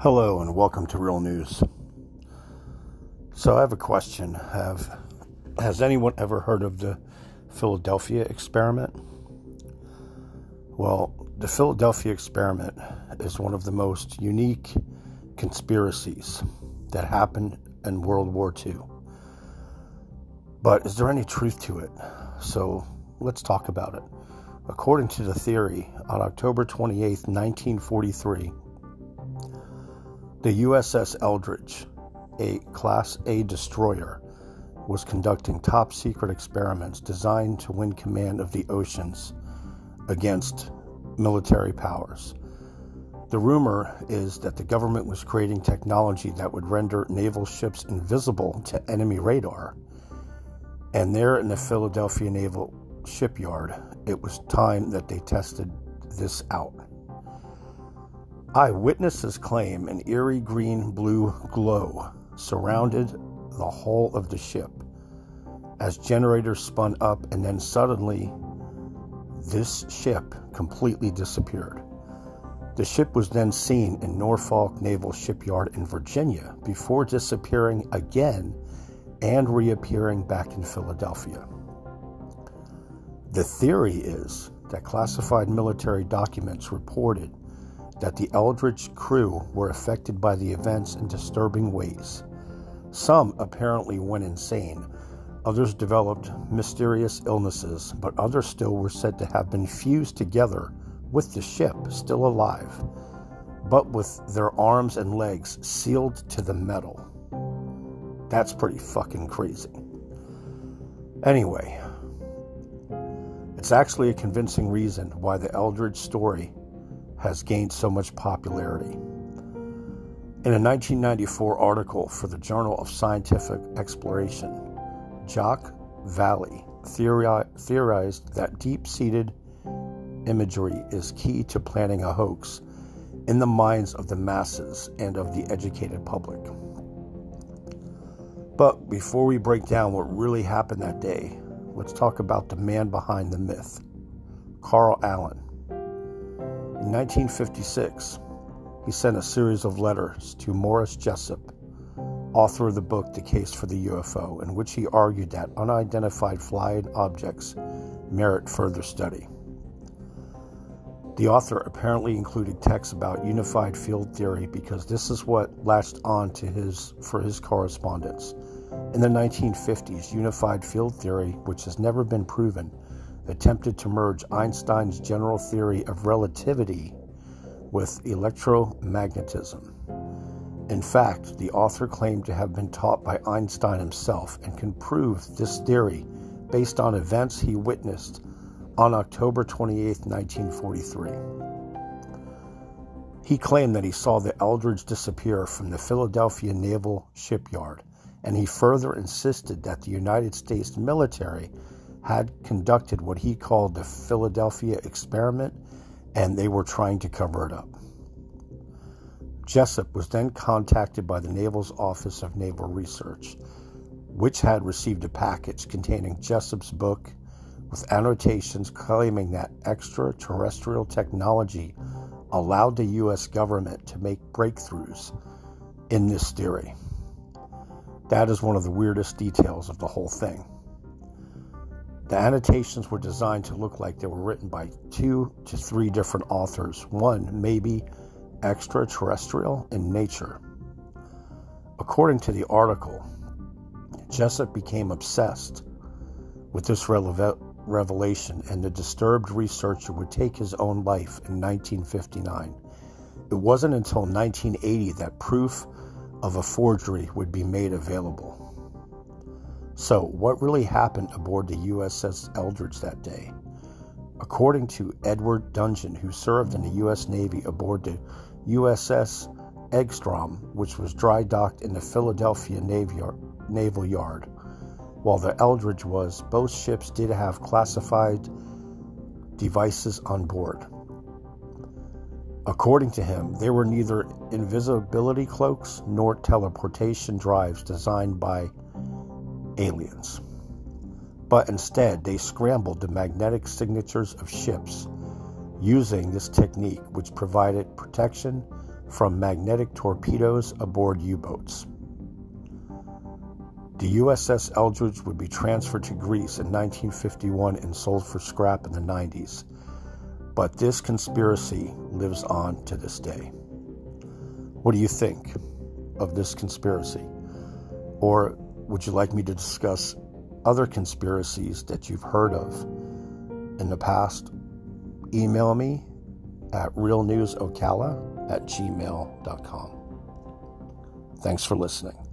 Hello and welcome to Real News. So I have a question. Have has anyone ever heard of the Philadelphia experiment? Well, the Philadelphia experiment is one of the most unique conspiracies that happened in World War II. But is there any truth to it? So let's talk about it. According to the theory, on October 28, 1943, the USS Eldridge, a Class A destroyer, was conducting top secret experiments designed to win command of the oceans against military powers. The rumor is that the government was creating technology that would render naval ships invisible to enemy radar. And there in the Philadelphia Naval Shipyard, it was time that they tested this out. Eyewitnesses claim an eerie green blue glow surrounded the hull of the ship as generators spun up, and then suddenly this ship completely disappeared. The ship was then seen in Norfolk Naval Shipyard in Virginia before disappearing again and reappearing back in Philadelphia. The theory is that classified military documents reported that the Eldridge crew were affected by the events in disturbing ways. Some apparently went insane, others developed mysterious illnesses, but others still were said to have been fused together with the ship, still alive, but with their arms and legs sealed to the metal. That's pretty fucking crazy. Anyway, it's actually a convincing reason why the Eldridge story has gained so much popularity. In a 1994 article for the Journal of Scientific Exploration, Jacques Vallée theorized that deep seated imagery is key to planning a hoax in the minds of the masses and of the educated public. But before we break down what really happened that day, let's talk about the man behind the myth, Carl Allen. In 1956, he sent a series of letters to Morris Jessup, author of the book The Case for the UFO, in which he argued that unidentified flying objects merit further study. The author apparently included texts about unified field theory because this is what latched on to his for his correspondence. In the 1950s, unified field theory, which has never been proven, attempted to merge Einstein's general theory of relativity with electromagnetism. In fact, the author claimed to have been taught by Einstein himself and can prove this theory based on events he witnessed on October 28, 1943. He claimed that he saw the Eldridge disappear from the Philadelphia Naval Shipyard, and he further insisted that the United States military had conducted what he called the Philadelphia experiment, and they were trying to cover it up. Jessup was then contacted by the Naval's Office of Naval Research, which had received a package containing Jessup's book with annotations claiming that extraterrestrial technology allowed the U.S. government to make breakthroughs in this theory. That is one of the weirdest details of the whole thing. The annotations were designed to look like they were written by two to three different authors, one maybe extraterrestrial in nature. According to the article, Jessup became obsessed with this revelation, and the disturbed researcher would take his own life in 1959. It wasn't until 1980 that proof of a forgery would be made available. So, what really happened aboard the USS Eldridge that day? According to Edward Dudgeon, who served in the U.S. Navy aboard the USS Engstrom, which was dry docked in the Philadelphia Naval Yard, while the Eldridge was, both ships did have classified devices on board. According to him, they were neither invisibility cloaks nor teleportation drives designed by aliens. But instead, they scrambled the magnetic signatures of ships using this technique, which provided protection from magnetic torpedoes aboard U boats. The USS Eldridge would be transferred to Greece in 1951 and sold for scrap in the 90s. But this conspiracy lives on to this day. What do you think of this conspiracy? Or would you like me to discuss other conspiracies that you've heard of in the past? Email me at realnewsocala at gmail.com. Thanks for listening.